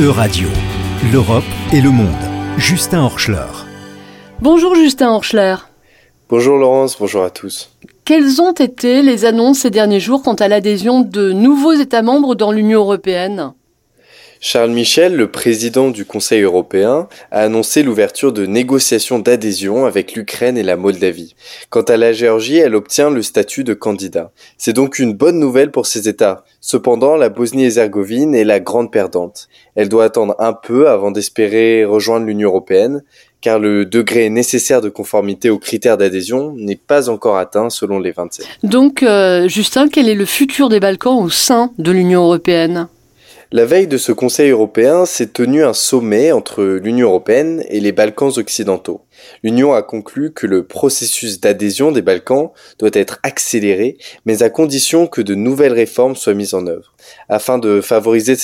E-Radio, l'Europe et le monde. Justin Horschler. Bonjour Justin Horschler. Bonjour Laurence, bonjour à tous. Quelles ont été les annonces ces derniers jours quant à l'adhésion de nouveaux États membres dans l'Union européenne? Charles Michel, le président du Conseil européen, a annoncé l'ouverture de négociations d'adhésion avec l'Ukraine et la Moldavie. Quant à la Géorgie, elle obtient le statut de candidat. C'est donc une bonne nouvelle pour ces États. Cependant, la Bosnie-Herzégovine est la grande perdante. Elle doit attendre un peu avant d'espérer rejoindre l'Union européenne, car le degré nécessaire de conformité aux critères d'adhésion n'est pas encore atteint selon les 27. Donc, euh, Justin, quel est le futur des Balkans au sein de l'Union européenne? La veille de ce Conseil européen s'est tenu un sommet entre l'Union européenne et les Balkans occidentaux. L'Union a conclu que le processus d'adhésion des Balkans doit être accéléré, mais à condition que de nouvelles réformes soient mises en œuvre. Afin de favoriser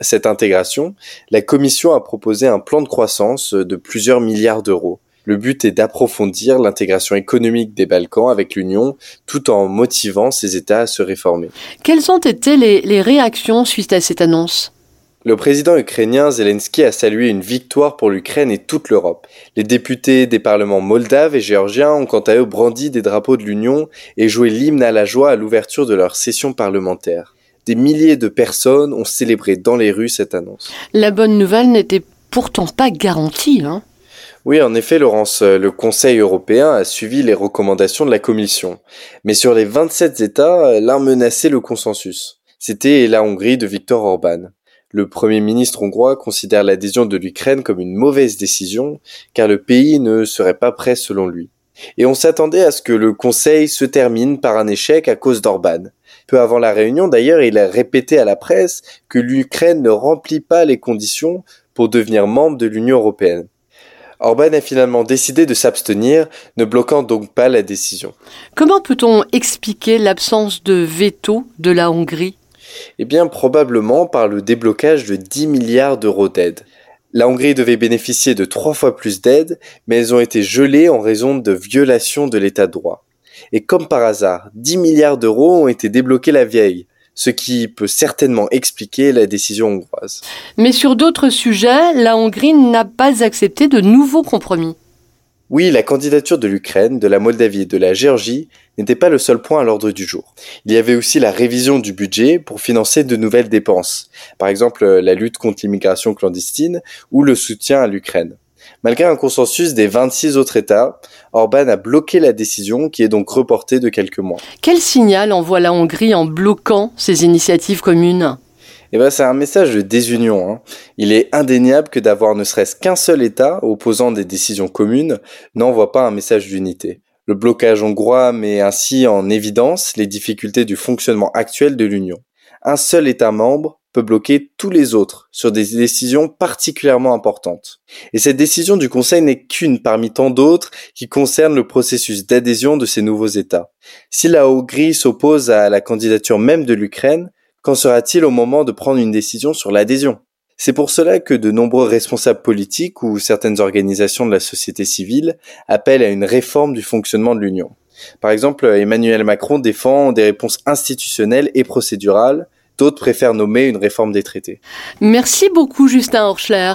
cette intégration, la Commission a proposé un plan de croissance de plusieurs milliards d'euros. Le but est d'approfondir l'intégration économique des Balkans avec l'Union tout en motivant ces États à se réformer. Quelles ont été les, réactions suite à cette annonce? Le président ukrainien Zelensky a salué une victoire pour l'Ukraine et toute l'Europe. Les députés des parlements moldaves et géorgiens ont quant à eux brandi des drapeaux de l'Union et joué l'hymne à la joie à l'ouverture de leur session parlementaire. Des milliers de personnes ont célébré dans les rues cette annonce. La bonne nouvelle n'était pourtant pas garantie, hein oui, en effet, Laurence, euh, le Conseil européen a suivi les recommandations de la Commission. Mais sur les 27 États, euh, l'un menaçait le consensus. C'était la Hongrie de Viktor Orban. Le Premier ministre hongrois considère l'adhésion de l'Ukraine comme une mauvaise décision, car le pays ne serait pas prêt selon lui. Et on s'attendait à ce que le Conseil se termine par un échec à cause d'Orban. Peu avant la réunion, d'ailleurs, il a répété à la presse que l'Ukraine ne remplit pas les conditions pour devenir membre de l'Union européenne. Orban a finalement décidé de s'abstenir, ne bloquant donc pas la décision. Comment peut-on expliquer l'absence de veto de la Hongrie? Eh bien, probablement par le déblocage de 10 milliards d'euros d'aide. La Hongrie devait bénéficier de trois fois plus d'aides, mais elles ont été gelées en raison de violations de l'état de droit. Et comme par hasard, 10 milliards d'euros ont été débloqués la vieille, ce qui peut certainement expliquer la décision hongroise. Mais sur d'autres sujets, la Hongrie n'a pas accepté de nouveaux compromis. Oui, la candidature de l'Ukraine, de la Moldavie et de la Géorgie n'était pas le seul point à l'ordre du jour. Il y avait aussi la révision du budget pour financer de nouvelles dépenses, par exemple la lutte contre l'immigration clandestine ou le soutien à l'Ukraine. Malgré un consensus des 26 autres États, Orban a bloqué la décision qui est donc reportée de quelques mois. Quel signal envoie la Hongrie en bloquant ces initiatives communes? Eh ben, c'est un message de désunion. Hein. Il est indéniable que d'avoir ne serait-ce qu'un seul État opposant des décisions communes n'envoie pas un message d'unité. Le blocage hongrois met ainsi en évidence les difficultés du fonctionnement actuel de l'Union. Un seul État membre bloquer tous les autres sur des décisions particulièrement importantes. Et cette décision du Conseil n'est qu'une parmi tant d'autres qui concernent le processus d'adhésion de ces nouveaux États. Si la Hongrie s'oppose à la candidature même de l'Ukraine, qu'en sera-t-il au moment de prendre une décision sur l'adhésion? C'est pour cela que de nombreux responsables politiques ou certaines organisations de la société civile appellent à une réforme du fonctionnement de l'Union. Par exemple, Emmanuel Macron défend des réponses institutionnelles et procédurales D'autres préfèrent nommer une réforme des traités. Merci beaucoup, Justin Horschler.